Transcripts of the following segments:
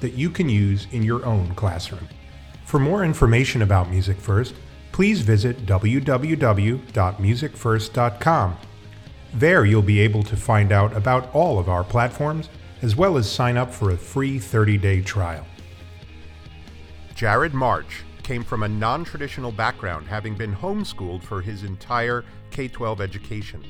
that you can use in your own classroom. For more information about Music First, please visit www.musicfirst.com. There you'll be able to find out about all of our platforms as well as sign up for a free 30 day trial. Jared March came from a non traditional background, having been homeschooled for his entire K 12 education.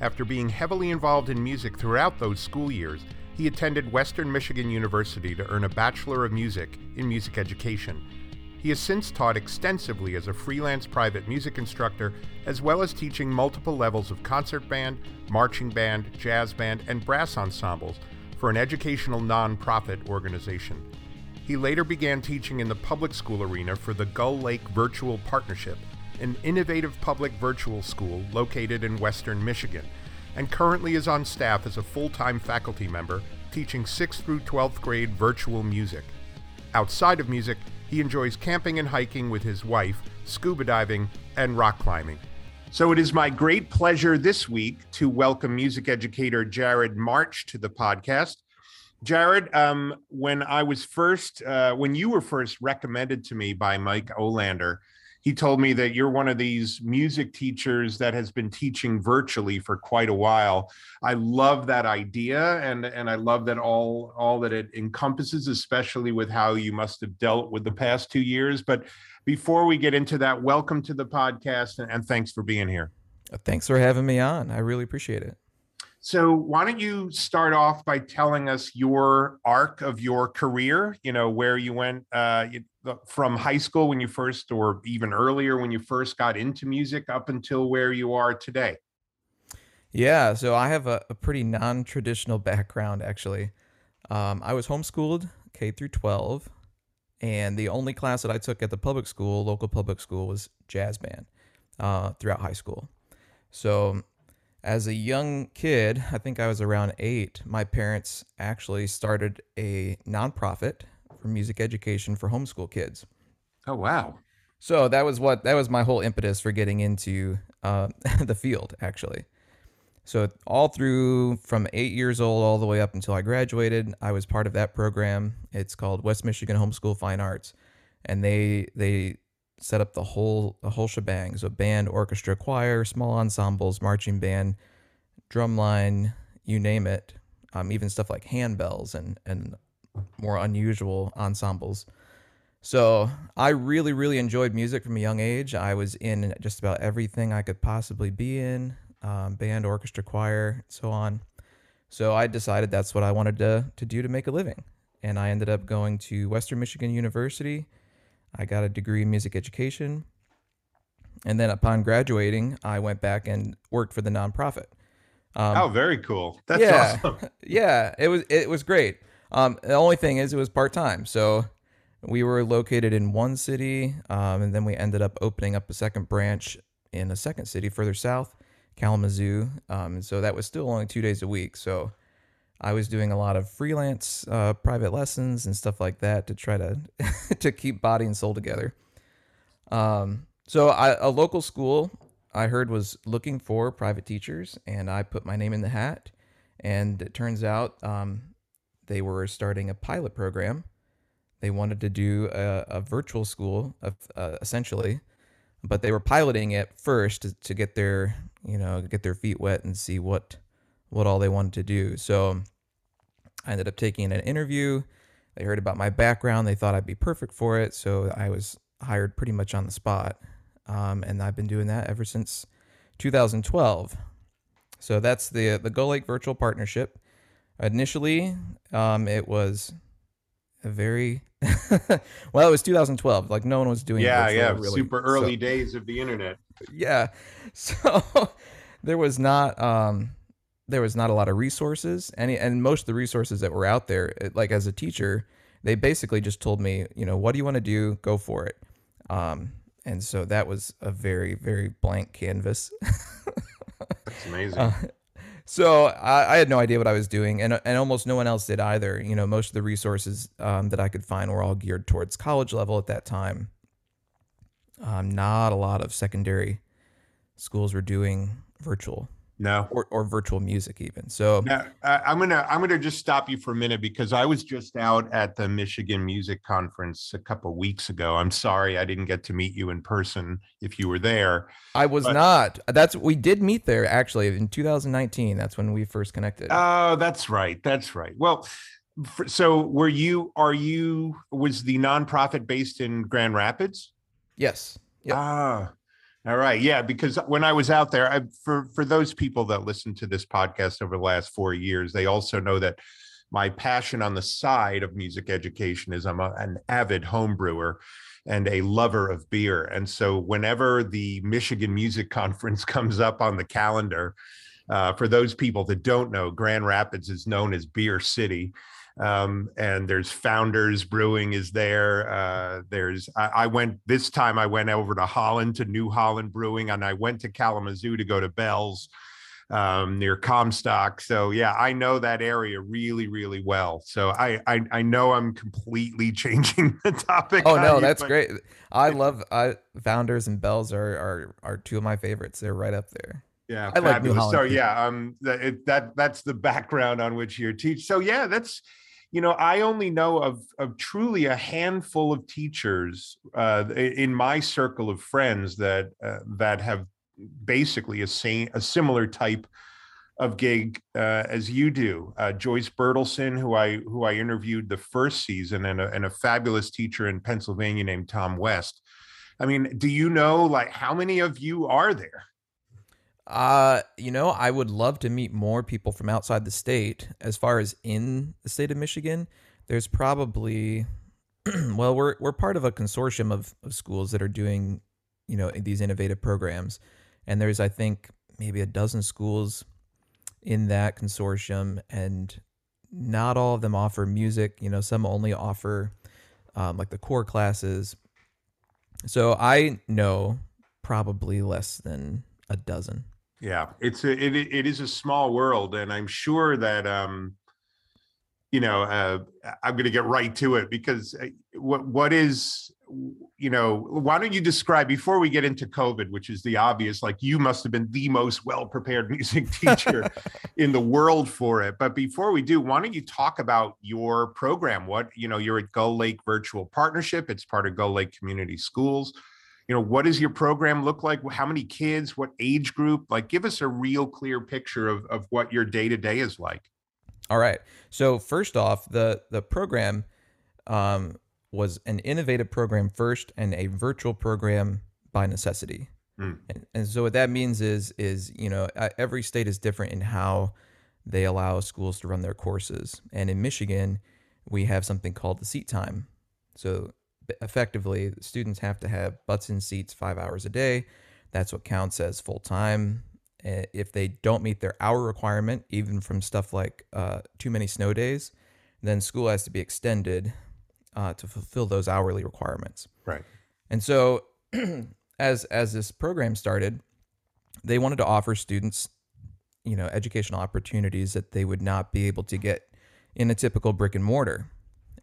After being heavily involved in music throughout those school years, he attended Western Michigan University to earn a Bachelor of Music in Music Education. He has since taught extensively as a freelance private music instructor, as well as teaching multiple levels of concert band, marching band, jazz band, and brass ensembles for an educational nonprofit organization. He later began teaching in the public school arena for the Gull Lake Virtual Partnership, an innovative public virtual school located in western Michigan and currently is on staff as a full time faculty member teaching 6th through 12th grade virtual music. Outside of music, he enjoys camping and hiking with his wife, scuba diving, and rock climbing. So it is my great pleasure this week to welcome music educator Jared March to the podcast. Jared, um, when I was first, uh, when you were first recommended to me by Mike Olander, he told me that you're one of these music teachers that has been teaching virtually for quite a while. I love that idea and and I love that all all that it encompasses especially with how you must have dealt with the past 2 years but before we get into that welcome to the podcast and, and thanks for being here. Thanks for having me on. I really appreciate it. So, why don't you start off by telling us your arc of your career? You know, where you went uh, from high school when you first, or even earlier when you first got into music, up until where you are today. Yeah, so I have a, a pretty non-traditional background. Actually, um, I was homeschooled K through 12, and the only class that I took at the public school, local public school, was jazz band uh, throughout high school. So as a young kid, I think I was around eight, my parents actually started a nonprofit for music education for homeschool kids. Oh, wow. So that was what that was my whole impetus for getting into uh, the field, actually. So all through from eight years old all the way up until I graduated, I was part of that program. It's called West Michigan Homeschool Fine Arts, and they they set up the whole the whole shebang. So band, orchestra, choir, small ensembles, marching band, drumline, you name it. Um, even stuff like handbells and and more unusual ensembles. So I really really enjoyed music from a young age. I was in just about everything I could possibly be in, um, band, orchestra, choir, so on. So I decided that's what I wanted to to do to make a living, and I ended up going to Western Michigan University I got a degree in music education. And then upon graduating, I went back and worked for the nonprofit. Um, oh, very cool. That's yeah, awesome. yeah, it was it was great. Um, the only thing is, it was part time. So we were located in one city, um, and then we ended up opening up a second branch in a second city further south, Kalamazoo. Um, so that was still only two days a week. So I was doing a lot of freelance uh, private lessons and stuff like that to try to to keep body and soul together. Um, so I, a local school I heard was looking for private teachers, and I put my name in the hat. And it turns out um, they were starting a pilot program. They wanted to do a, a virtual school, of, uh, essentially, but they were piloting it first to, to get their you know get their feet wet and see what what all they wanted to do. So I ended up taking an interview. They heard about my background. They thought I'd be perfect for it. So I was hired pretty much on the spot. Um, and I've been doing that ever since 2012. So that's the the Gull Lake Virtual Partnership. Initially, um, it was a very well. It was 2012. Like no one was doing. Yeah, yeah, really. super early so, days of the internet. Yeah, so there was not um, there was not a lot of resources. Any and most of the resources that were out there, like as a teacher, they basically just told me, you know, what do you want to do? Go for it. Um, and so that was a very, very blank canvas. That's amazing. Uh, so I, I, had no idea what I was doing, and and almost no one else did either. You know, most of the resources um, that I could find were all geared towards college level at that time. Um, not a lot of secondary schools were doing virtual no, or, or virtual music even. So now, uh, I'm gonna I'm gonna just stop you for a minute because I was just out at the Michigan Music Conference a couple weeks ago. I'm sorry I didn't get to meet you in person if you were there. I was but, not. That's we did meet there actually in 2019. That's when we first connected. Oh, that's right. That's right. Well. For, so were you are you was the nonprofit based in Grand Rapids? Yes. Yep. Ah, all right, yeah, because when I was out there, I, for for those people that listen to this podcast over the last four years, they also know that my passion on the side of music education is I'm a, an avid home brewer and a lover of beer, and so whenever the Michigan Music Conference comes up on the calendar, uh, for those people that don't know, Grand Rapids is known as Beer City um, and there's Founders Brewing is there. Uh, there's I, I, went this time. I went over to Holland to New Holland Brewing, and I went to Kalamazoo to go to Bell's um, near Comstock. So yeah, I know that area really, really well. So I I, I know I'm completely changing the topic. Oh no, you, that's but... great. I love I, Founders and Bell's are are are two of my favorites. They're right up there. Yeah, I fabulous. like So yeah, um, that, that that's the background on which you teach. So yeah, that's you know, I only know of of truly a handful of teachers uh, in my circle of friends that uh, that have basically a same a similar type of gig uh, as you do. Uh, Joyce Bertelsen, who I who I interviewed the first season, and a, and a fabulous teacher in Pennsylvania named Tom West. I mean, do you know like how many of you are there? Uh, you know, I would love to meet more people from outside the state. As far as in the state of Michigan, there's probably well, we're we're part of a consortium of, of schools that are doing, you know, these innovative programs. And there's I think maybe a dozen schools in that consortium and not all of them offer music, you know, some only offer um, like the core classes. So I know probably less than a dozen. Yeah, it's a, it it is a small world, and I'm sure that um, you know, uh, I'm going to get right to it because uh, what what is you know why don't you describe before we get into covid which is the obvious like you must have been the most well prepared music teacher in the world for it but before we do why don't you talk about your program? What you know you're at gull lake virtual partnership it's part of gull lake community schools you know what does your program look like? How many kids? What age group? Like give us a real clear picture of, of what your day-to-day is like. All right. So first off the the program um, was an innovative program first and a virtual program by necessity. Mm. and, and so what that means is is you know every state is different in how they allow schools to run their courses. And in michigan we have something called the seat time. So effectively, students have to have butts in seats five hours a day. That's what counts as full time. If they don't meet their hour requirement, even from stuff like uh, too many snow days, then school has to be extended uh, to fulfill those hourly requirements. Right. And so, as as this program started, they wanted to offer students, you know, educational opportunities that they would not be able to get in a typical brick and mortar.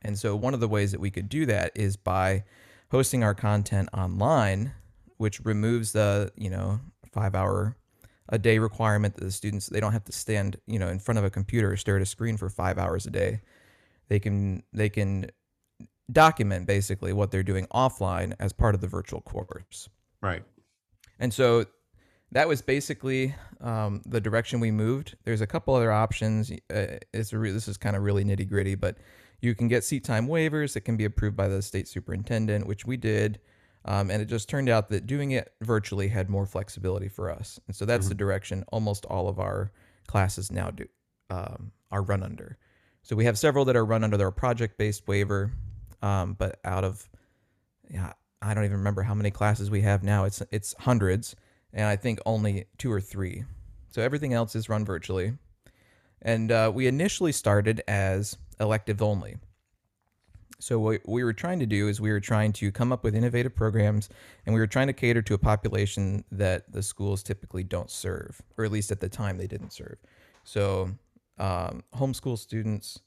And so one of the ways that we could do that is by hosting our content online, which removes the, you know, 5-hour a day requirement that the students they don't have to stand, you know, in front of a computer or stare at a screen for 5 hours a day. They can they can document basically what they're doing offline as part of the virtual course. Right. And so that was basically um, the direction we moved. There's a couple other options. Uh, it's a re- this is kind of really nitty gritty, but you can get seat time waivers that can be approved by the state superintendent, which we did. Um, and it just turned out that doing it virtually had more flexibility for us. And so that's mm-hmm. the direction almost all of our classes now do um, are run under. So we have several that are run under their project based waiver, um, but out of yeah, I don't even remember how many classes we have now. It's it's hundreds, and I think only two or three. So everything else is run virtually. And uh, we initially started as electives only. So what we were trying to do is we were trying to come up with innovative programs, and we were trying to cater to a population that the schools typically don't serve, or at least at the time they didn't serve. So um, homeschool students,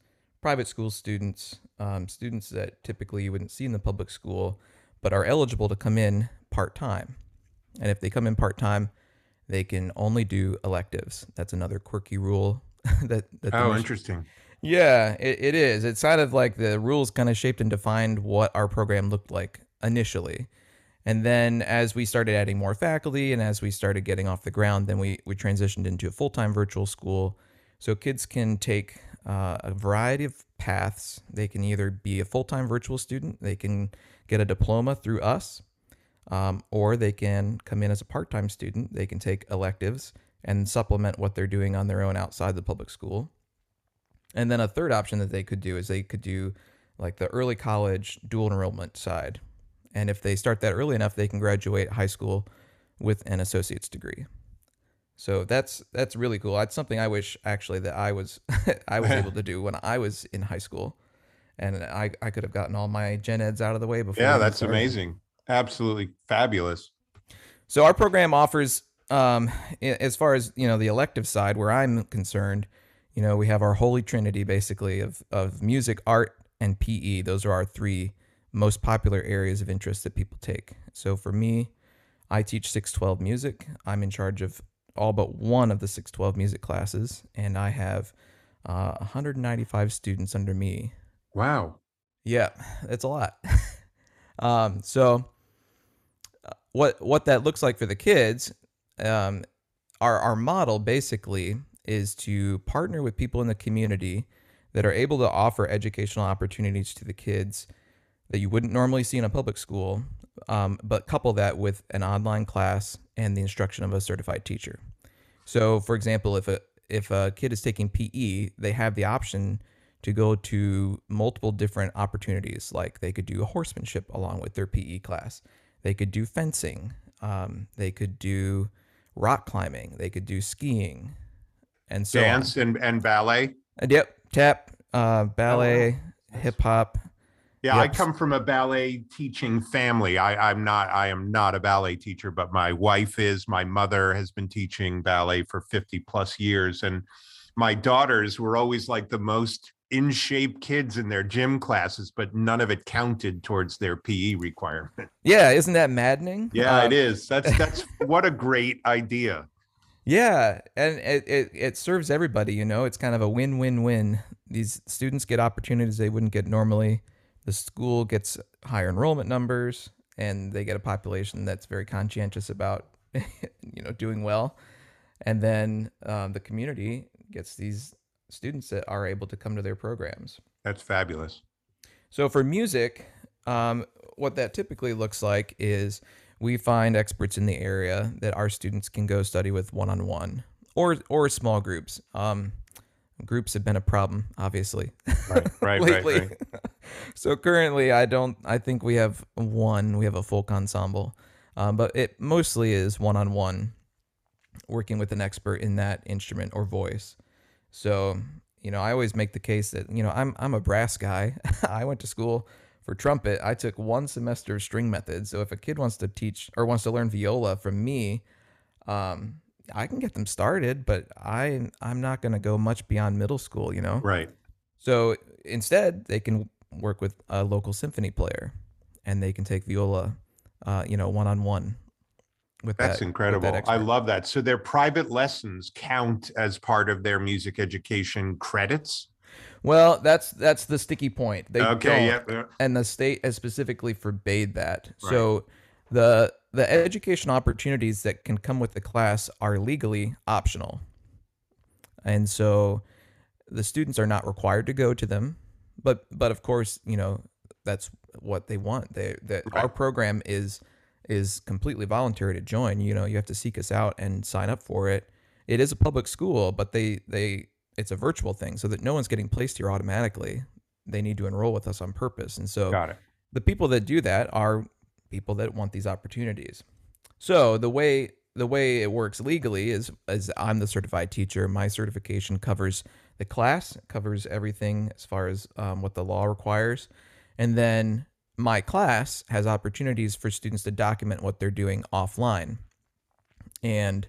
private school students, um, students that typically you wouldn't see in the public school, but are eligible to come in part time. And if they come in part time, they can only do electives. That's another quirky rule that. that oh, interesting. Yeah, it, it is. It's kind of like the rules kind of shaped and defined what our program looked like initially. And then as we started adding more faculty and as we started getting off the ground, then we, we transitioned into a full time virtual school. So kids can take uh, a variety of paths. They can either be a full time virtual student, they can get a diploma through us, um, or they can come in as a part time student. They can take electives and supplement what they're doing on their own outside the public school. And then a third option that they could do is they could do like the early college dual enrollment side. And if they start that early enough, they can graduate high school with an associate's degree. So that's that's really cool. That's something I wish actually that I was I was able to do when I was in high school, and I I could have gotten all my gen eds out of the way before. Yeah, that's amazing. Absolutely fabulous. So our program offers, um, as far as you know, the elective side where I'm concerned, you know, we have our holy trinity basically of of music, art, and PE. Those are our three most popular areas of interest that people take. So for me, I teach 612 music. I'm in charge of all but one of the 612 music classes, and I have uh, 195 students under me. Wow. Yeah, it's a lot. um, so, uh, what what that looks like for the kids, um, our our model basically is to partner with people in the community that are able to offer educational opportunities to the kids that you wouldn't normally see in a public school, um, but couple that with an online class and the instruction of a certified teacher. So, for example, if a if a kid is taking PE, they have the option to go to multiple different opportunities. Like they could do horsemanship along with their PE class. They could do fencing. Um, they could do rock climbing. They could do skiing, and so dance on. and and ballet. And yep, tap, uh, ballet, oh, hip hop, yeah, yep. I come from a ballet teaching family. I, I'm not I am not a ballet teacher, but my wife is. My mother has been teaching ballet for 50 plus years. And my daughters were always like the most in shape kids in their gym classes, but none of it counted towards their PE requirement. Yeah, isn't that maddening? Yeah, it is. That's that's what a great idea. Yeah, and it, it, it serves everybody, you know. It's kind of a win-win-win. These students get opportunities they wouldn't get normally the school gets higher enrollment numbers and they get a population that's very conscientious about you know doing well and then um, the community gets these students that are able to come to their programs that's fabulous so for music um, what that typically looks like is we find experts in the area that our students can go study with one-on-one or or small groups um, groups have been a problem, obviously. Right, right, lately. Right, right. so currently, I don't. I think we have one. We have a folk ensemble, um, but it mostly is one on one, working with an expert in that instrument or voice. So you know, I always make the case that you know I'm I'm a brass guy. I went to school for trumpet. I took one semester of string methods. So if a kid wants to teach or wants to learn viola from me, um, I can get them started, but I I'm not going to go much beyond middle school, you know. Right. So instead, they can work with a local symphony player, and they can take viola, uh, you know, one on one. With that's that, incredible. That I love that. So their private lessons count as part of their music education credits. Well, that's that's the sticky point. They okay, yeah, and the state has specifically forbade that. Right. So the the education opportunities that can come with the class are legally optional. And so the students are not required to go to them, but but of course, you know, that's what they want. They that right. our program is is completely voluntary to join. You know, you have to seek us out and sign up for it. It is a public school, but they they it's a virtual thing so that no one's getting placed here automatically. They need to enroll with us on purpose. And so Got it. the people that do that are people that want these opportunities. So the way the way it works legally is is I'm the certified teacher. My certification covers the class, covers everything as far as um, what the law requires, And then my class has opportunities for students to document what they're doing offline. And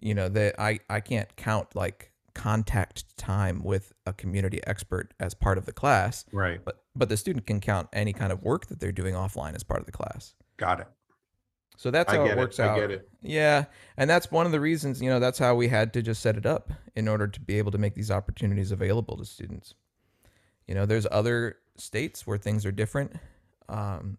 you know, that I I can't count like contact time with a community expert as part of the class. Right. But but the student can count any kind of work that they're doing offline as part of the class. Got it. So that's how it works it. out. I get it. Yeah, and that's one of the reasons, you know, that's how we had to just set it up in order to be able to make these opportunities available to students. You know, there's other states where things are different. Um,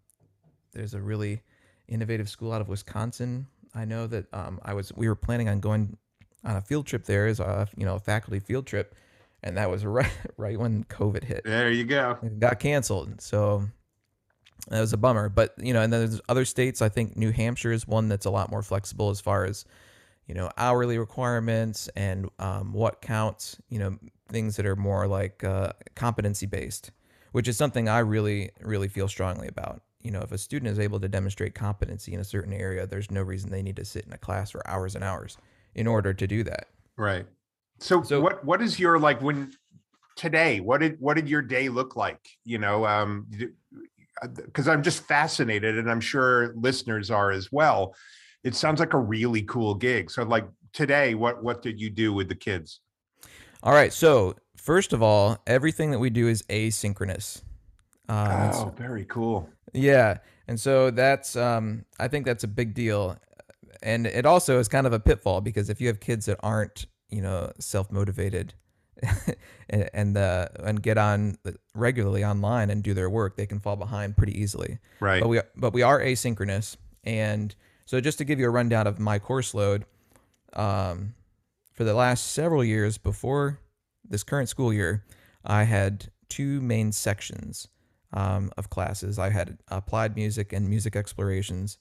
there's a really innovative school out of Wisconsin. I know that um, I was we were planning on going on a field trip there as a you know a faculty field trip, and that was right right when COVID hit There you go. it got canceled. So that was a bummer. But you know, and then there's other states. I think New Hampshire is one that's a lot more flexible as far as you know hourly requirements and um, what counts. You know, things that are more like uh, competency based, which is something I really, really feel strongly about. You know, if a student is able to demonstrate competency in a certain area, there's no reason they need to sit in a class for hours and hours in order to do that. Right. So, So- what what is your like when today? What did what did your day look like? You know, um, because I'm just fascinated, and I'm sure listeners are as well. It sounds like a really cool gig. So, like today, what what did you do with the kids? All right. So first of all, everything that we do is asynchronous. Um, oh, very cool. Yeah. And so that's um I think that's a big deal. And it also is kind of a pitfall because if you have kids that aren't, you know, self-motivated and and, uh, and get on regularly online and do their work, they can fall behind pretty easily. Right. But we but we are asynchronous and so just to give you a rundown of my course load um for the last several years before this current school year, I had two main sections um, of classes. I had applied music and music explorations.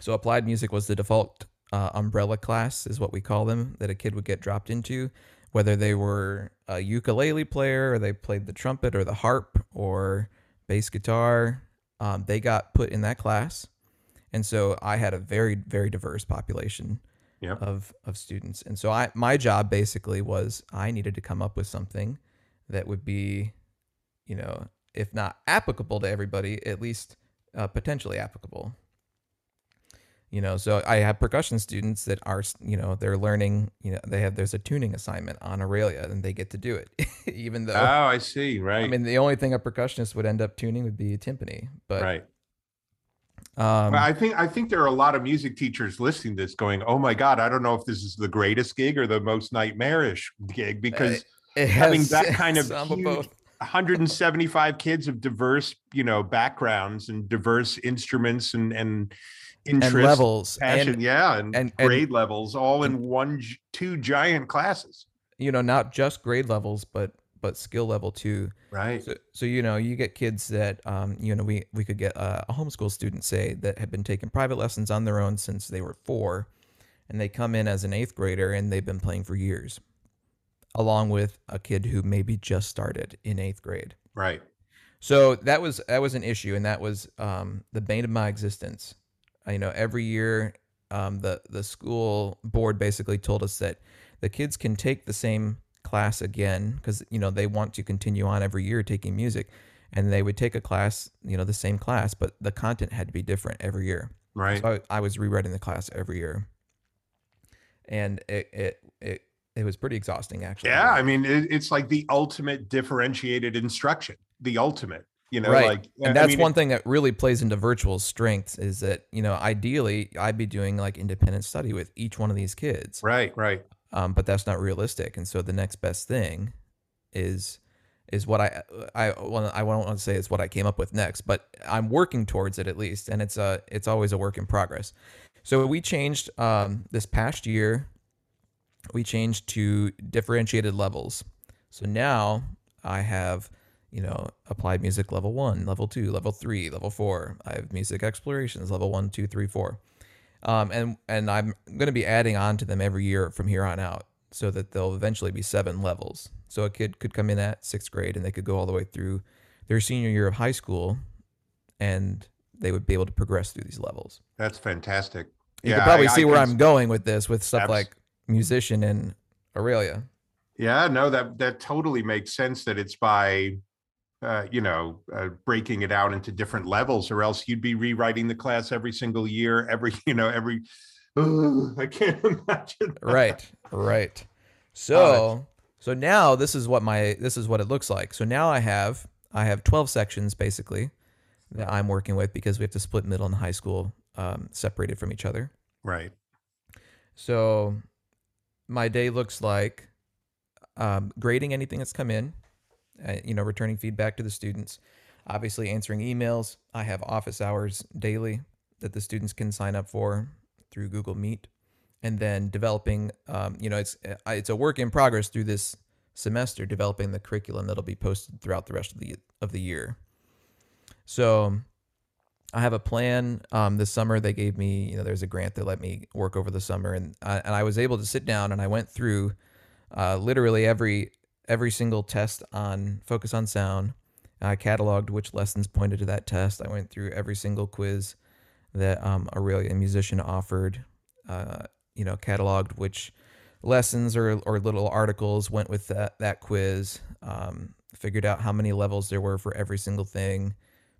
So, applied music was the default uh, umbrella class, is what we call them, that a kid would get dropped into, whether they were a ukulele player or they played the trumpet or the harp or bass guitar. Um, they got put in that class. And so I had a very, very diverse population Yep. of of students. And so I my job basically was I needed to come up with something that would be, you know, if not applicable to everybody, at least uh, potentially applicable. You know, so I have percussion students that are, you know, they're learning. You know, they have there's a tuning assignment on Auralia, and they get to do it, even though. Oh, I see. Right. I mean, the only thing a percussionist would end up tuning would be a timpani, but right. um, Well, I think I think there are a lot of music teachers listening to this going, "Oh my god, I don't know if this is the greatest gig or the most nightmarish gig because it having has that kind of huge- both. 175 kids of diverse, you know, backgrounds and diverse instruments and and interest, and levels passion, and yeah, and, and- and- grade levels, all in one, two giant classes, you know not just grade levels but but skill level too right? so, so you know you get kids that um you know we we could get a, a homeschool student say that had been taking private lessons on their own since they were four and they come in as an eighth grader and they've been playing for years along with a kid who maybe just started in eighth grade Right. so that was that was an issue, and that was um, the bane of my existence. You know, every year um, the the school board basically told us that the kids can take the same class again because you know they want to continue on every year taking music, and they would take a class, you know, the same class, but the content had to be different every year. Right. So I, I was rewriting the class every year, and it it it, it was pretty exhausting actually. Yeah, I mean, it, it's like the ultimate differentiated instruction. The ultimate, you know, Right. like and I that's mean, one thing that really plays into virtual strengths is that you know ideally i'd be doing like independent study with each one of these kids Right. Right. um, but that's not realistic and so the next best thing is is what i i want i won't want to say it's what i came up with next but i'm working towards it at least and it's a it's always a work in progress so we changed um, this past year we changed to differentiated levels so now i have you know, applied music level one, level two, level three, level four. I have music explorations level one, two, three, four. Um, and and I'm going to be adding on to them every year from here on out, so that they'll eventually be seven levels. So a kid could come in at sixth grade and they could go all the way through their senior year of high school, and they would be able to progress through these levels. That's fantastic. You Yeah, can probably I- I see where I'm going with this, with stuff Abs- like Musition and Auralia. Yeah, no, that that totally makes sense that it's by uh, you know, uh, breaking it out into different levels, or else you'd be rewriting the class every single year, every, you know, every. Ugh, I can't imagine. that. right right so so now this is what my this is what it looks like so now i have i have 12 sections basically that i'm working with because we have to split middle and high school um, separated from each other Right. so my day looks like um, grading anything that's come in uh, you know returning feedback to the students. Obviously answering emails. I have office hours daily that the students can sign up for through google meet. And then developing um, you know it's uh, it's a work in progress through this semester developing the curriculum that'll be posted throughout the rest of the of the year. So I have a plan. Um, this summer, they gave me, you know, there's a grant that let me work over the summer, and I, and I was able to sit down and I went through uh, literally every every single test on Focus on Sound. I cataloged which lessons pointed to that test. I went through every single quiz that um, Auralia Musition offered. Uh, you know, cataloged which lessons or, or little articles went with that that quiz. Um, figured out how many levels there were for every single thing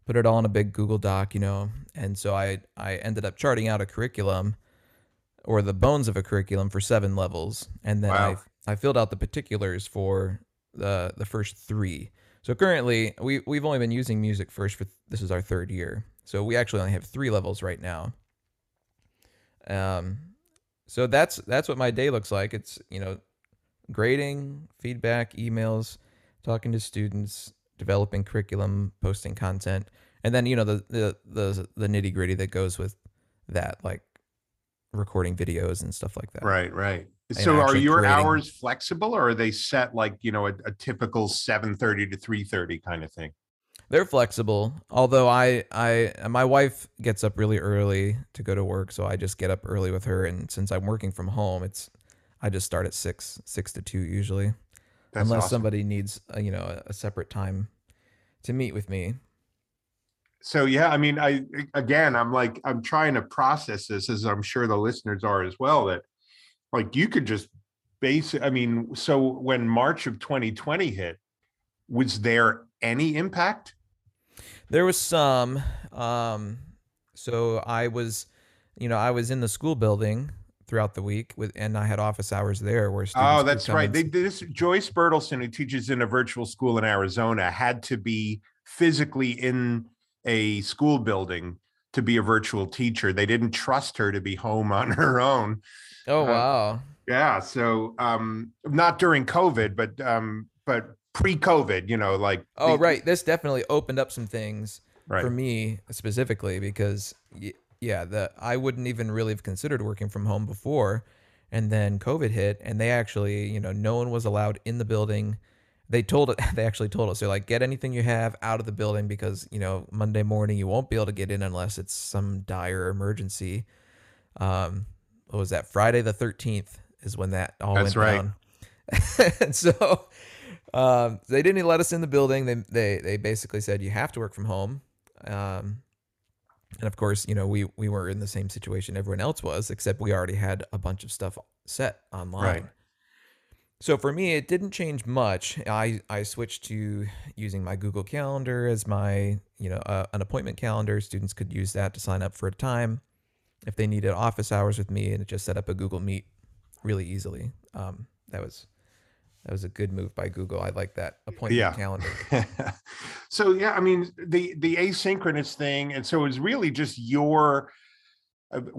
put it all in a big Google Doc, you know. And so I I ended up charting out a curriculum or the bones of a curriculum for seven levels, and then Wow. I I filled out the particulars for the the first three. So currently we we've only been using music first for this is our third year. So we actually only have three levels right now. Um, so that's that's what my day looks like. It's you know grading, feedback, emails, talking to students, developing curriculum, posting content, and then you know the the the, the nitty gritty that goes with that, like recording videos and stuff like that. Right, right. So are your creating- hours flexible or are they set like, you know, a, a typical 7:30 to 3:30 kind of thing? They're flexible. Although I I my wife gets up really early to go to work, so I just get up early with her. And since I'm working from home, it's I just start at six six to two usually, That's unless awesome. somebody needs a, you know a, a separate time to meet with me. So yeah, I mean, I again, I'm like, I'm trying to process this as I'm sure the listeners are as well. That like you could just base. I mean, so when March of 2020 hit, was there any impact? There was some. Um, so I was, you know, I was in the school building throughout the week with, and I had office hours there where students. Oh, that's right. They this Joyce Bertelson, who teaches in a virtual school in Arizona, had to be physically in a school building to be a virtual teacher. They didn't trust her to be home on her own. oh uh, wow. Yeah. So um not during COVID, but um but pre-COVID, you know, like Oh the- right. This definitely opened up some things right. for me specifically because yeah, the I wouldn't even really have considered working from home before, and then COVID hit, and they actually, you know, no one was allowed in the building. They told it. They actually told us they're like, get anything you have out of the building because you know Monday morning you won't be able to get in unless it's some dire emergency. Um, what was that? Friday the thirteenth is when that all That's went right. down. and so um, they didn't let us in the building. They they they basically said you have to work from home. Um, and of course, you know we we were in the same situation everyone else was, except we already had a bunch of stuff set online. Right. So for me, it didn't change much. I I switched to using my Google Calendar as my you know uh, an appointment calendar. Students could use that to sign up for a time if they needed office hours with me, and it just set up a Google Meet really easily. Um, that was that was a good move by Google. I like that appointment Yeah. calendar. so yeah, I mean the the asynchronous thing, and so it's really just your,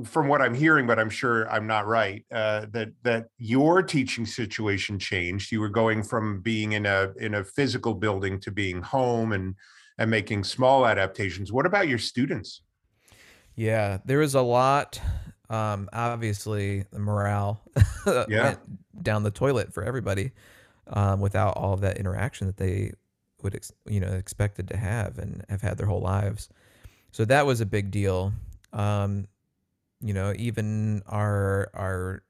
from what I'm hearing, but I'm sure I'm not right. Uh, that that your teaching situation changed. You were going from being in a in a physical building to being home and and making small adaptations. What about your students? Yeah, there was a lot. Um, obviously, the morale Yeah. went down the toilet for everybody um, without all of that interaction that they would, ex- you know, expected to have and have had their whole lives. So that was a big deal. Um, you know, even our our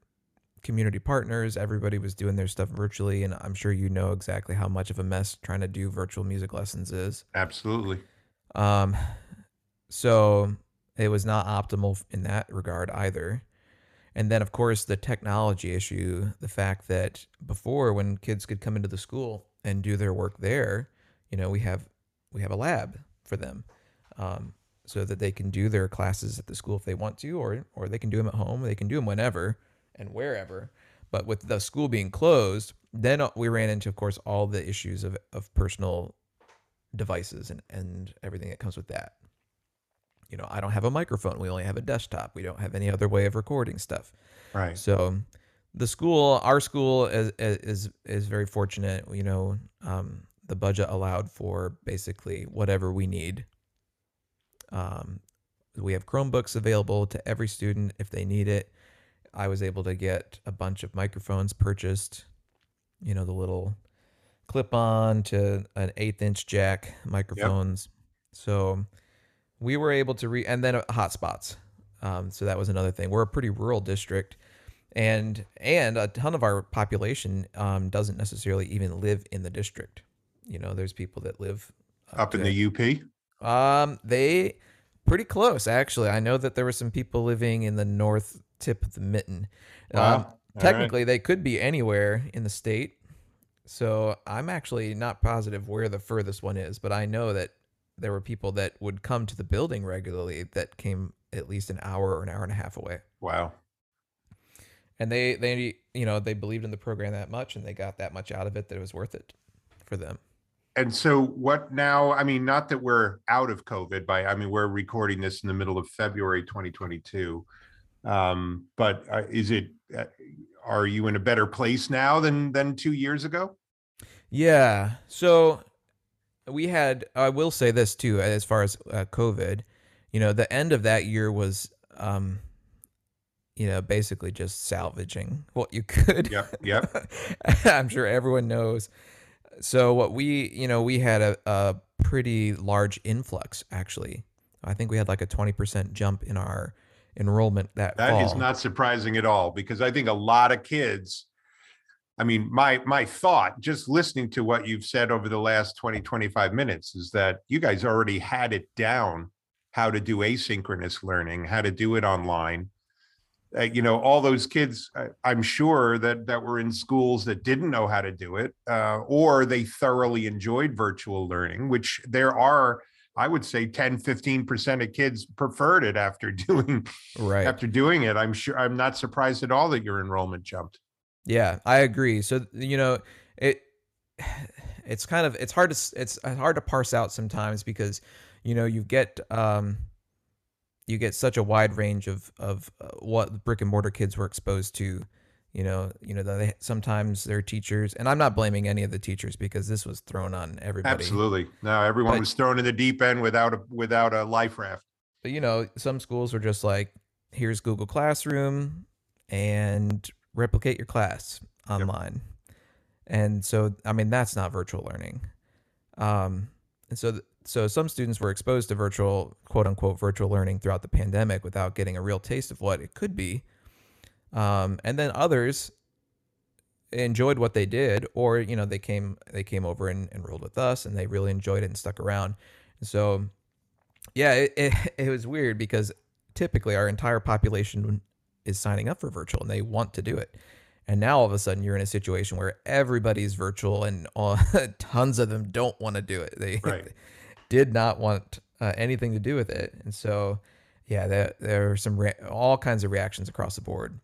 community partners, everybody was doing their stuff virtually, and I'm sure you know exactly how much of a mess trying to do virtual music lessons is. Absolutely. Um, so it was not optimal in that regard either. And then, of course, the technology issue, the fact that before when kids could come into the school and do their work there, you know, we have we have a lab for them, um, so that they can do their classes at the school if they want to, or or they can do them at home. They can do them whenever and wherever. But with the school being closed, then uh, we ran into, of course, all the issues of of personal devices and and everything that comes with that. You know, I don't have a microphone. We only have a desktop. We don't have any other way of recording stuff. Right. So the school, our school is is is very fortunate. You know, um, the budget allowed for basically whatever we need. Um, we have Chromebooks available to every student if they need it. I was able to get a bunch of microphones purchased. You know, the little clip on to an eighth inch jack microphones. So we were able to re and then uh, hotspots. Um, so that was another thing. We're a pretty rural district, and and a ton of our population um, doesn't necessarily even live in the district. You know, there's people that live Up in the UP? Um, they pretty close actually. I know that there were some people living in the north tip of the mitten. Wow. Um, All right. technically, they could be anywhere in the state. So I'm actually not positive where the furthest one is, but I know that there were people that would come to the building regularly that came at least an hour or an hour and a half away. Wow. And they they you know they believed in the program that much and they got that much out of it that it was worth it for them. And so what now? I mean, not that we're out of COVID by, I mean, we're recording this in the middle of February 2022. Um, but uh, is it, uh, are you in a better place now than, than two years ago? Yeah. So we had, I will say this too, as far as uh, COVID, you know, the end of that year was, um, you know, basically just salvaging what you could. Yep. Yep. I'm sure everyone knows. So what we, you know, we had a, a pretty large influx actually. I think we had like a 20% jump in our enrollment that That is fall. not surprising at all because I think a lot of kids, I mean, my my thought just listening to what you've said over the last 20 25 minutes is that you guys already had it down how to do asynchronous learning, how to do it online. Uh, you know, all those kids I, I'm sure that that were in schools that didn't know how to do it uh, or they thoroughly enjoyed virtual learning, which there are I would say 10 15% of kids preferred it after doing right. after doing it i'm sure i'm not surprised at all that your enrollment jumped Yeah, I agree. So you know, it it's kind of it's hard to it's hard to parse out sometimes because you know you get um you get such a wide range of of uh, what brick and mortar kids were exposed to. You know, you know they sometimes their teachers, and I'm not blaming any of the teachers because this was thrown on everybody. absolutely no everyone But- was thrown in the deep end without a without a life raft But you know, some schools were just like, here's Google Classroom and replicate your class online. And so, I mean, that's not virtual learning. Um, and so, th- so some students were exposed to virtual, quote unquote, virtual learning throughout the pandemic without getting a real taste of what it could be. Um, and then others enjoyed what they did, or you know, they came they came over and enrolled with us, and they really enjoyed it and stuck around. And so, yeah, it, it, it was weird because typically our entire population is signing up for virtual and they want to do it. And now all of a sudden you're in a situation where everybody's virtual and all, tons of them don't want to do it. They Right. did not want uh, anything to do with it. And so, yeah, there, there are some rea- all kinds of reactions across the board.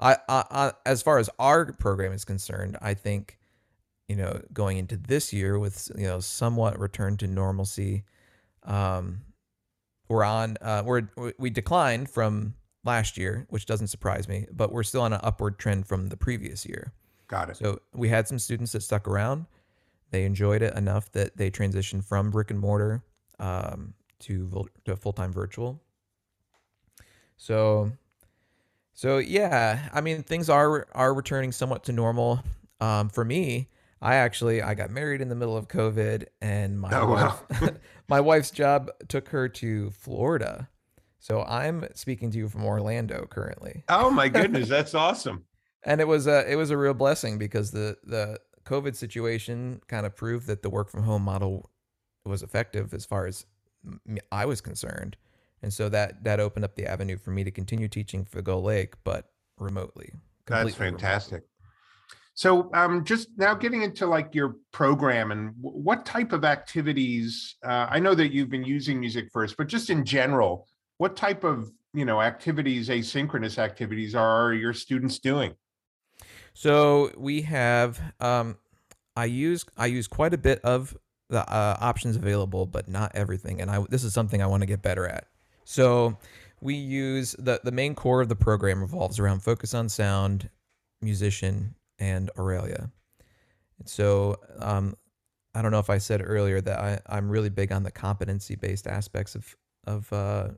I, I, I, as far as our program is concerned, I think, you know, going into this year with you know somewhat return to normalcy, um, we're on uh, we're we declined from last year, which doesn't surprise me, but we're still on an upward trend from the previous year. got it So we had some students that stuck around. They enjoyed it enough that they transitioned from brick and mortar um, to to full time virtual. So, so yeah, I mean things are are returning somewhat to normal. Um, for me, I actually I got married in the middle of COVID, and my Oh, wow. my wife's job took her to Florida. So I'm speaking to you from Orlando currently oh my goodness that's awesome and it was a it was a real blessing because the the COVID situation kind of proved that the work from home model was effective as far as I was concerned, and so that that opened up the avenue for me to continue teaching for Gull Lake, but remotely. that's fantastic So, um, just now getting into like your program and what type of activities? Uh, I know that you've been using music first, but just in general, what type of you know activities, asynchronous activities, are your students doing? So we have. Um, I use I use quite a bit of the uh, options available, but not everything. And I this is something I want to get better at. So we use the the main core of the program revolves around focus on sound, Musition, and Auralia. so um, I don't know if I said earlier that I, I'm really big on the competency based aspects of of uh,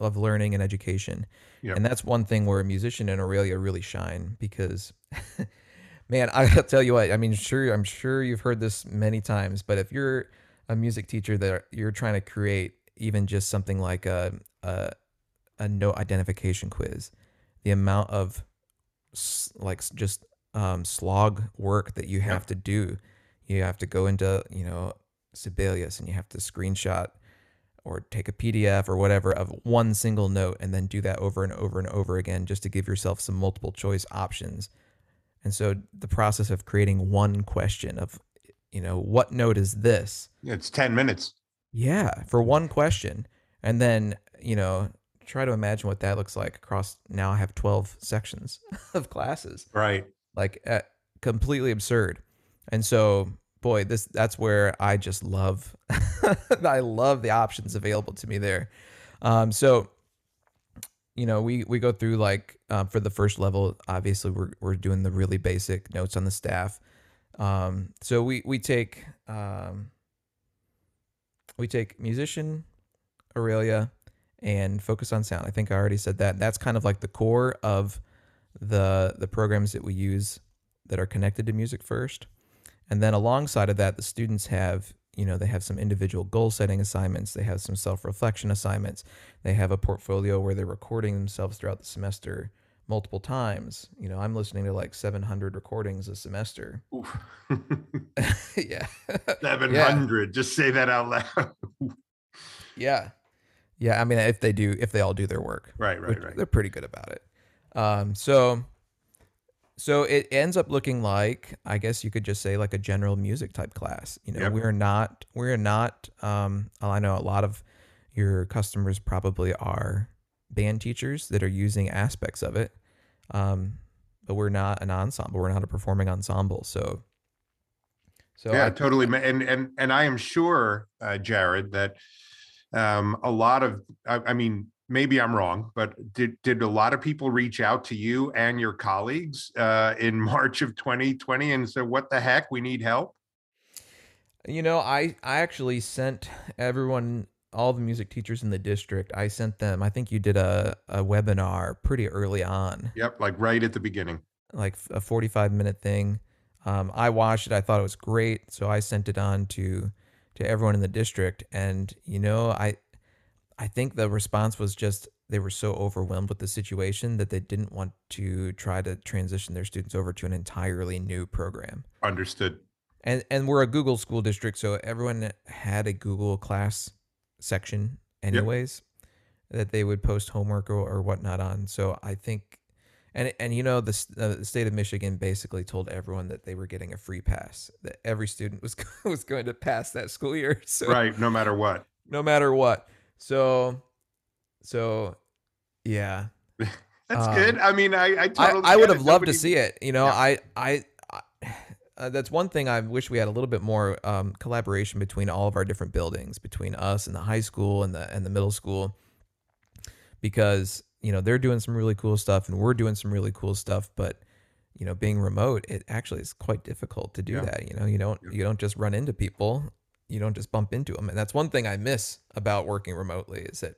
of learning and education, yep. and that's one thing where a Musition and Auralia really shine because. man, I gotta tell you what. I mean, sure, I'm sure you've heard this many times, but if you're a music teacher that you're trying to create even just something like a a, a note identification quiz, the amount of like just um, slog work that you have to do. You have to go into, you know, Sibelius and you have to screenshot or take a PDF or whatever of one single note and then do that over and over and over again just to give yourself some multiple choice options. And so the process of creating one question of, you know, what note is this? It's 10 minutes. Yeah, for one question. And then, you know, try to imagine what that looks like across now I have 12 sections of classes. Right like uh, completely absurd. And so, boy, this that's where I just love I love the options available to me there. Um, so you know, we we go through like um, for the first level. Obviously, we're we're doing the really basic notes on the staff. Um, so we we take um, we take Musition, Auralia, and focus on sound. I think I already said that. That's kind of like the core of the the programs that we use that are connected to music first. And then alongside of that, the students have, you know, they have some individual goal setting assignments, they have some self-reflection assignments, they have a portfolio where they're recording themselves throughout the semester multiple times. You know, I'm listening to like 700 recordings a semester. yeah. 700. Yeah. Just say that out loud. yeah. Yeah. I mean, if they do, if they all do their work. Right, right, right. They're pretty good about it. Um, so so it ends up looking like I guess you could just say like a general music type class. You know, yep. we're not we're not um I know a lot of your customers probably are band teachers that are using aspects of it. Um, but we're not an ensemble. We're not a performing ensemble. So so yeah, I, totally. And and and I am sure, uh, Jared, that um, a lot of I, I mean maybe I'm wrong, but did did a lot of people reach out to you and your colleagues uh, in March of 2020 and said, "What the heck? We need help." You know, I I actually sent everyone, all the music teachers in the district. I sent them. I think you did a a webinar pretty early on. Yep, like right at the beginning, like a 45 minute thing. Um, I watched it. I thought it was great, so I sent it on to to everyone in the district. And you know, I I think the response was just they were so overwhelmed with the situation that they didn't want to try to transition their students over to an entirely new program. Understood. And and we're a Google school district, so everyone had a Google class section anyways yep. that they would post homework or, or whatnot on. So I think and and you know the, uh, the state of Michigan basically told everyone that they were getting a free pass that every student was was going to pass that school year. So right, no matter what. No matter what. So, so yeah. That's um, good. I mean, I I, totally I, I would have loved Nobody... to see it. You know, yeah. I I. I uh, that's one thing I wish we had a little bit more um, collaboration between all of our different buildings, between us and the high school and the and the middle school, because you know they're doing some really cool stuff and we're doing some really cool stuff. But you know, being remote, it actually is quite difficult to do yeah. that. You know, you don't you don't just run into people you don't just bump into them. And that's one thing I miss about working remotely is that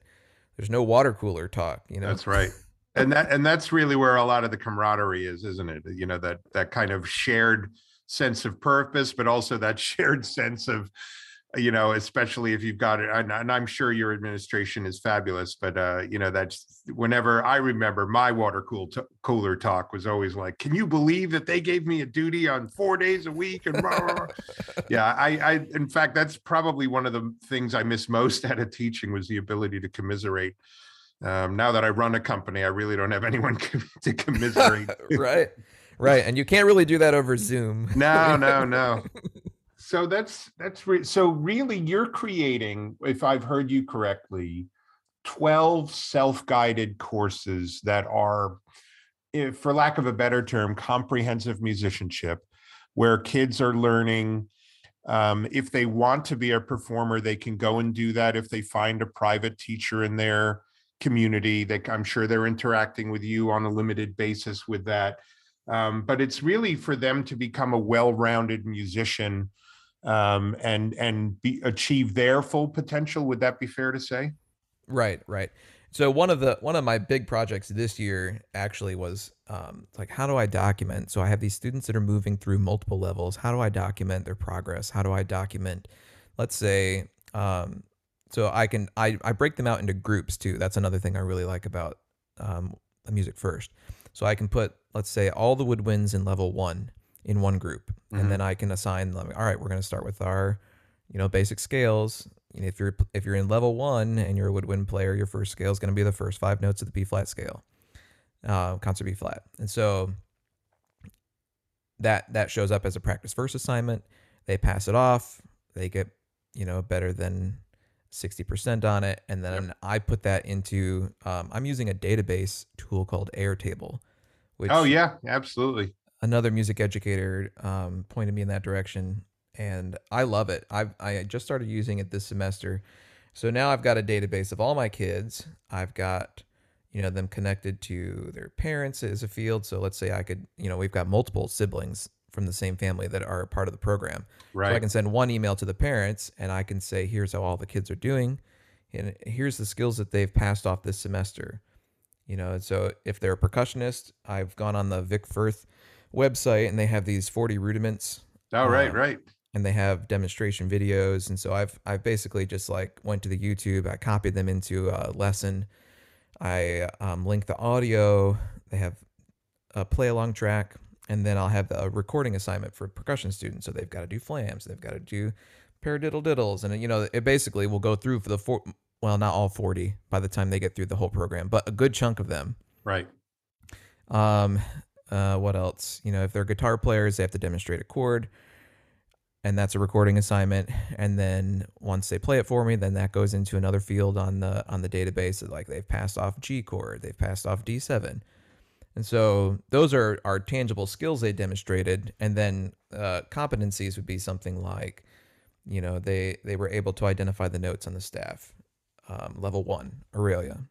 there's no water cooler talk, you know. That's right. And that and that's really where a lot of the camaraderie is, isn't it? You know, that that kind of shared sense of purpose, but also that shared sense of you know, especially if you've got it. And, and I'm sure your administration is fabulous, but uh, you know, that's whenever I remember my water cool t- cooler talk was always like, "Can you believe that they gave me a duty on four days a week?" And blah, blah, blah. yeah, I, I, in fact, that's probably one of the things I miss most out of teaching was the ability to commiserate. Um, now that I run a company, I really don't have anyone to commiserate. right right, and you can't really do that over Zoom. No, no, no. So that's that's re- so really you're creating, if I've heard you correctly, 12 self-guided courses that are if, for lack of a better term, comprehensive musicianship, where kids are learning. Um, if they want to be a performer, they can go and do that. If they find a private teacher in their community, that I'm sure they're interacting with you on a limited basis with that. Um, but it's really for them to become a well-rounded musician um, and and be, achieve their full potential. Would that be fair to say? Right, right. So one of the one of my big projects this year actually was um, like how do I document? So I have these students that are moving through multiple levels. How do I document their progress? How do I document, let's say, um, so I can I I break them out into groups too. That's another thing I really like about um, the music first. So I can put let's say all the woodwinds in level one in one group, Mhm. and then I can assign them. All right, we're going to start with our you know basic scales if you're if you're in level one and you're a woodwind player, your first scale is going to be the first five notes of the B flat scale, uh, concert B flat, and so that that shows up as a practice first assignment. They pass it off. They get you know better than sixty percent on it, and then I put that into. Um, I'm using a database tool called Airtable, which Oh yeah, absolutely. Another music educator um, pointed me in that direction and i love it. I i just started using it this semester. So now i've got a database of all my kids. I've got you know them connected to their parents as a field. So let's say i could you know we've got multiple siblings from the same family that are a part of the program. So i can send one email to the parents and i can say here's how all the kids are doing and here's the skills that they've passed off this semester. You know and so if they're a percussionist i've gone on the vic firth website and they have these 40 rudiments Oh right, um, right. and they have demonstration videos and so i've i've basically just like went to the youtube i copied them into a lesson i um, link the audio they have a play along track and then i'll have a recording assignment for percussion students so they've got to do flams they've got to do paradiddle diddles and you know it basically will go through for the four well not all 40 by the time they get through the whole program but a good chunk of them Right. um, uh, what else? You know, if they're guitar players, they have to demonstrate a chord, and that's a recording assignment. And then once they play it for me, then that goes into another field on the on the database. Like they've passed off G chord, they've passed off D seven, and so those are are tangible skills they demonstrated. And then uh, competencies would be something like, you know, they they were able to identify the notes on the staff, um, level one, Auralia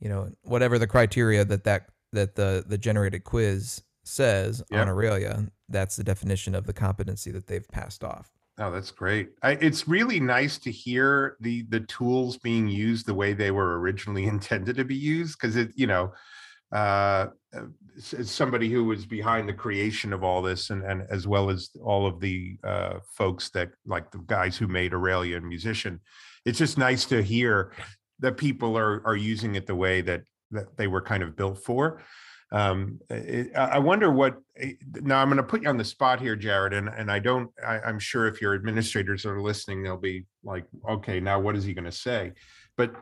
you know whatever the criteria that that that the the generated quiz says Yep. on Auralia, that's the definition of the competency that they've passed off. Oh, that's great. I, it's really nice to hear the the tools being used the way they were originally intended to be used because it, you know, uh, as somebody who was behind the creation of all this and and as well as all of the uh, folks that like the guys who made Auralia and Musition, it's just nice to hear that people are are using it the way that that they were kind of built for. Um, it, I wonder what. eh, Now I'm going to put you on the spot here, Jared, and and I don't. I, I'm sure if your administrators are listening, they'll be like, okay, now what is he going to say? But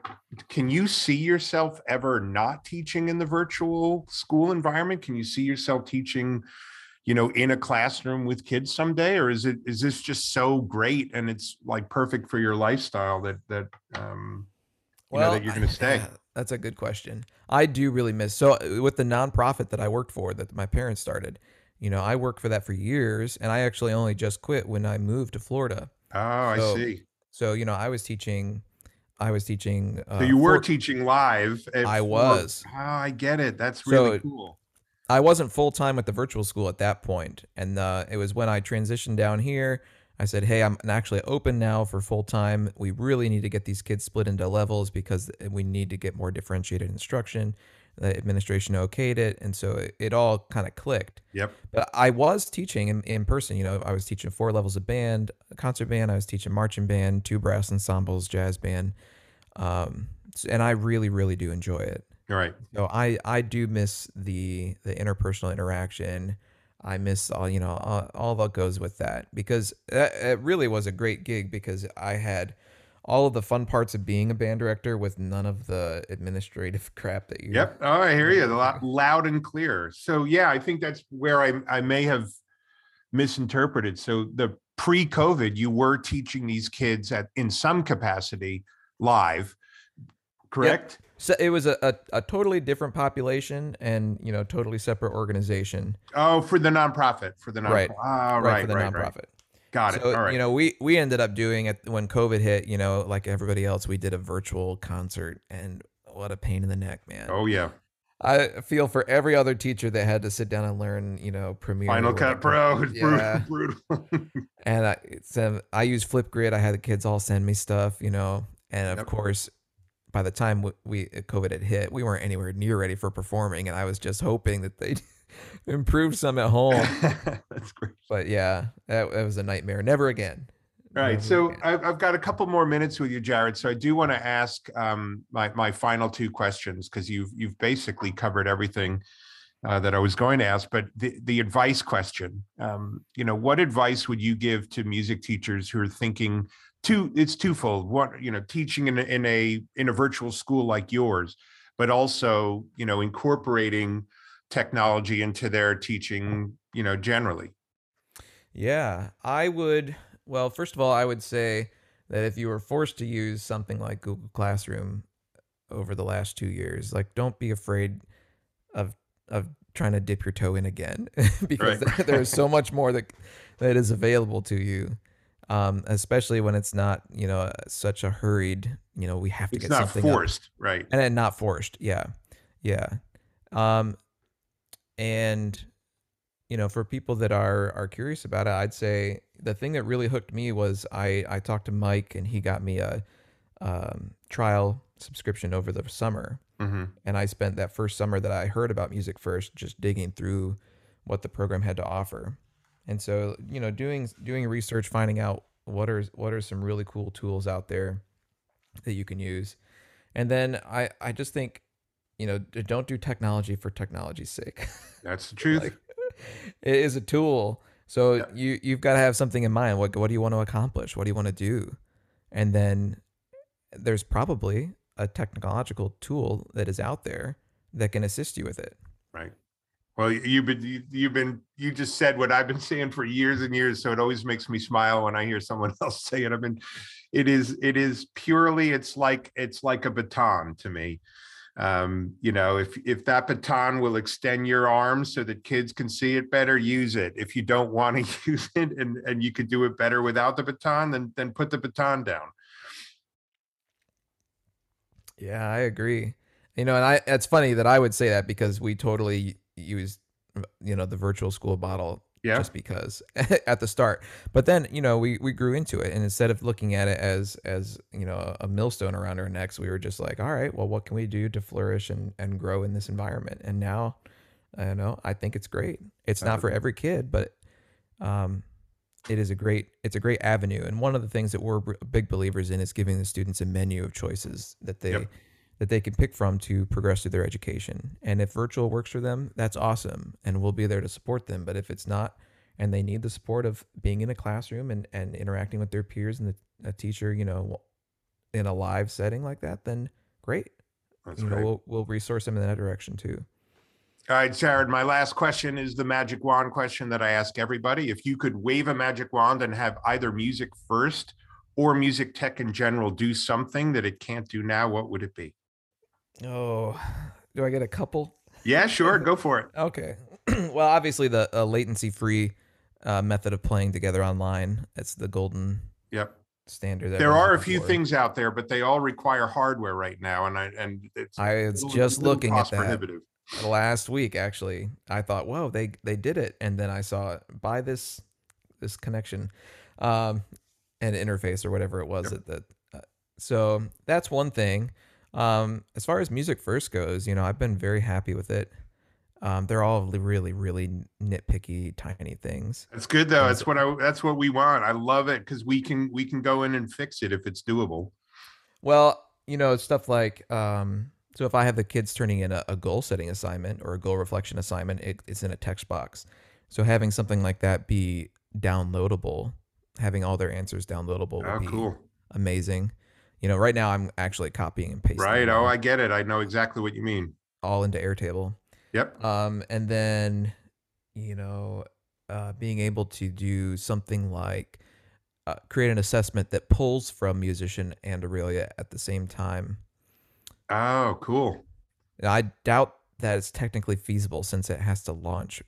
can you see yourself ever not teaching in the virtual school environment? Can you see yourself teaching? you know in a classroom with kids someday or is it is this just so great and it's like perfect for your lifestyle that that um you know that you're going to stay That's a good question. I do really miss so uh, with the nonprofit that I worked for that my parents started. You know, I worked for that for years, and I actually only just quit when I moved to Florida. oh i So, see So you know, I was teaching, I was teaching. Uh, so you were for- teaching live I was. oh i get it that's really So- cool I wasn't full time at the virtual school at that point, and uh, it was when I transitioned down here. I said, "Hey, I'm actually open now for full time. We really need to get these kids split into levels because we need to get more differentiated instruction." The administration okayed it, and so it, it all kind of clicked. yep But I was teaching in, in person. You know, I was teaching four levels of band, concert band. I was teaching marching band, two brass ensembles, jazz band, um, and I really, really do enjoy it. all right So I I do miss the the interpersonal interaction. I miss all you know all, all that goes with that because it really was a great gig because I had all of the fun parts of being a band director with none of the administrative crap that you. Yep. Oh, I hear you. A lot loud and clear. So yeah, I think that's where I I may have misinterpreted. So the pre-COVID, you were teaching these kids at in some capacity live, correct? So it was a, a, a totally different population and you know totally separate organization. Oh, for the nonprofit, for the nonprofit. Right. Ah, right, right, for the right, nonprofit. Got it. So All right. you know we we ended up doing it when COVID hit. You know, like everybody else, we did a virtual concert, and what a pain in the neck, man. oh yeah. I feel for every other teacher that had to sit down and learn, you know, Premiere. Final Cut. Pro. It's Yeah. brutal. brutal. And I so I use Flipgrid. I had the kids all send me stuff, you know, and of Yep. course, by the time we, we COVID had hit, we weren't anywhere near ready for performing, and I was just hoping that they improved some at home. That's great. But yeah, that, that was a nightmare. Never again. Right. Never So again. I've, I've got a couple more minutes with you, Jared. So I do want to ask um, my my final two questions because you've you've basically covered everything uh, that I was going to ask. But the the advice question, um, you know, what advice would you give to music teachers who are thinking two? It's twofold. What you know, teaching in a, in a in a virtual school like yours, but also you know incorporating technology into their teaching. You know, generally. Yeah, I would. Well, first of all, I would say that if you were forced to use something like Google Classroom over the last two years, like don't be afraid of of trying to dip your toe in again, because Right. there's so much more that that is available to you. Um, especially when it's not, you know, such a hurried, you know, we have to It's get not something up. forced, right? and then not forced yeah yeah. Um and you know for people that are are curious about it i'd say the thing that really hooked me was i i talked to mike and he got me a um, trial subscription over the summer. Hmm and i spent that first summer that i heard about music first just digging through what the program had to offer and so you know doing doing research finding out what are what are some really cool tools out there that you can use. And then i i just think you know don't do technology for technology's sake. That's the truth. Like, it is a tool. So Yeah. you you've got to have something in mind. What what do you want to accomplish? What do you want to do? And then there's probably a technological tool that is out there that can assist you with it. Right. Well, you've been you- you've been you just said what I've been saying for years and years, so it always makes me smile when I hear someone else say it. I've been, it is it is purely it's like it's like a baton to me. Um, you know, if if that baton will extend your arm so that kids can see it better, use it. If you don't want to use it and and you could do it better without the baton, then then put the baton down. Yeah, I agree. You know, and I it's funny that I would say that because we totally used you know the virtual school model Yeah. just because at the start. But then, you know, we we grew into it and instead of looking at it as as, you know, a millstone around our necks, we were just like, all right, well, what can we do to flourish and and grow in this environment? And now I don't know, I think it's great. It's not for every kid, but um it is a great it's a great avenue and one of the things that we're big believers in is giving the students a menu of choices that they Yep. That they can pick from to progress through their education and if virtual works for them that's awesome and we'll be there to support them but if it's not and they need the support of being in a classroom and, and interacting with their peers and the, a teacher you know in a live setting like that then great That's you know great. we'll, we'll resource them in that direction too All right, Jared, my last question is the magic wand question that I ask everybody. If you could wave a magic wand and have either music first or music tech in general do something that it can't do now, what would it be? Oh do i get a couple Yeah, sure. Go for it. Okay. well, obviously the uh, latency-free uh, method of playing together online. It's the golden Yep. standard. There we're a few for. things out there, but they all require hardware right now. And I, and it's I was little- just little looking at that prohibitive. last week. Actually, I thought, "Whoa, they they did it!" And then I saw buy this this connection, um, and interface or whatever it was. Yep. That that. Uh, so that's one thing. Um, as far as music first goes, you know, I've been very happy with it. Um, they're all really, really nitpicky, tiny things. That's good though. That's what I, that's what we want. I love it because we can, we can go in and fix it if it's doable. Well, you know, stuff like um, so if I have the kids turning in a, a goal setting assignment or a goal reflection assignment, it, it's in a text box. So having something like that be downloadable, having all their answers downloadable would Oh, be cool. amazing. You know, right now I'm actually copying and pasting. Right. Oh, I get it. I know exactly what you mean. all into Airtable. Yep. Um, and then, you know, uh, being able to do something like uh, create an assessment that pulls from Musition and Auralia at the same time. Oh, cool. I doubt that it's technically feasible since it has to launch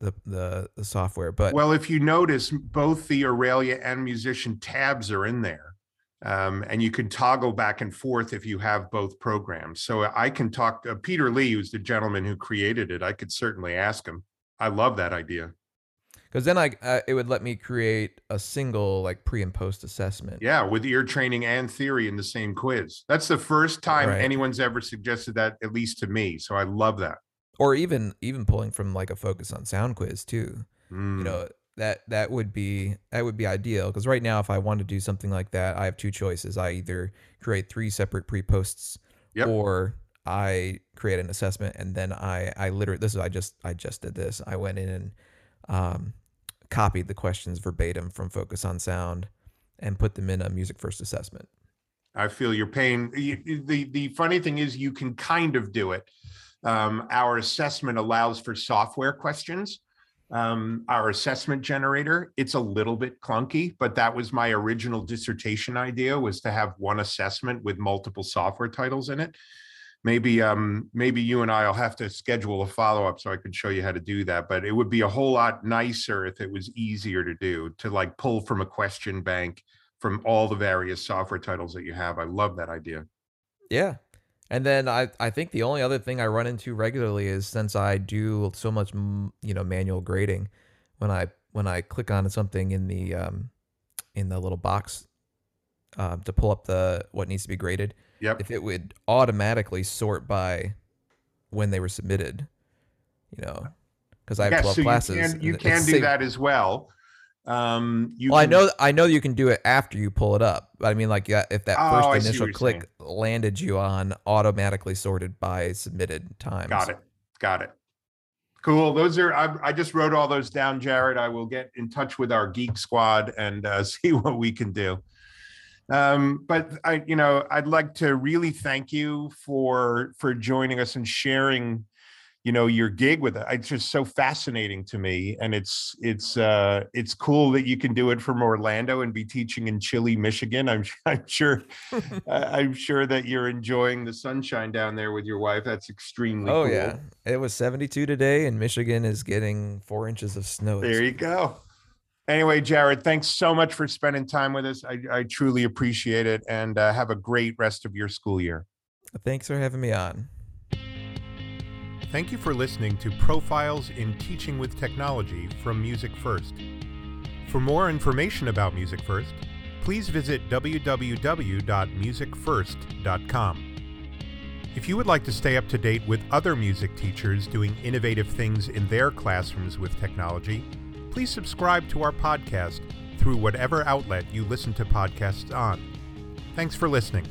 the the, the software. But Well, if you notice, both the Auralia and Musition tabs are in there. Um, and you can toggle back and forth if you have both programs. So I can talk uh, Peter Lee, who's the gentleman who created it. I could certainly ask him. I love that idea. because then I uh, it would let me create a single like pre and post assessment. Yeah, with ear training and theory in the same quiz. That's the first time Right. anyone's ever suggested that, at least to me. So I love that. Or even even pulling from like a focus on sound quiz too. Mm. you know that that would be that would be ideal because right now if i want to do something like that i have two choices i either create three separate pre-posts Yep. or i create an assessment and then i i literally this is i just i just did this i went in and um copied the questions verbatim from focus on sound and put them in a music first assessment I feel your pain. You- The the funny thing is you can kind of do it. Um, our assessment allows for software questions. Um, our assessment generator, it's a little bit clunky, but that was my original dissertation idea was to have one assessment with multiple software titles in it. Maybe um maybe you and I'll have to schedule a follow-up so I could show you how to do that. But it would be a whole lot nicer if it was easier to do to like pull from a question bank from all the various software titles that you have. I love that idea. Yeah. And then I, I think the only other thing I run into regularly is since I do so much you know manual grading, when I when I click on something in the um, in the little box um, to pull up the what needs to be graded, Yep. if it would automatically sort by when they were submitted, you know, because I have Yes, twelve so you classes. can and you can do that as well. Um, you Well, I know I know you can do it after you pull it up. But I mean, like, yeah, if that Oh, first initial click landed you on automatically sorted by submitted times. Got it. Got it. Cool. Those are I, I just wrote all those down, Jared. I will get in touch with our geek squad and uh, see what we can do. Um, but I, you know, I'd like to really thank you for for joining us and sharing, you know, your gig with it. It's just so fascinating to me, and it's it's uh, it's cool that you can do it from Orlando and be teaching in chilly Michigan. I'm I'm sure I'm sure that you're enjoying the sunshine down there with your wife. That's extremely cool. Oh cool. yeah, it was 72 today, and Michigan is getting four inches of snow. There you go. Anyway, Jared, thanks so much for spending time with us. I, I truly appreciate it and uh, have a great rest of your school year. Thanks for having me on. Thank you for listening to Profiles in Teaching with Technology from Music First. For more information about Music First, please visit www.musicfirst.com. If you would like to stay up to date with other music teachers doing innovative things in their classrooms with technology, please subscribe to our podcast through whatever outlet you listen to podcasts on. Thanks for listening.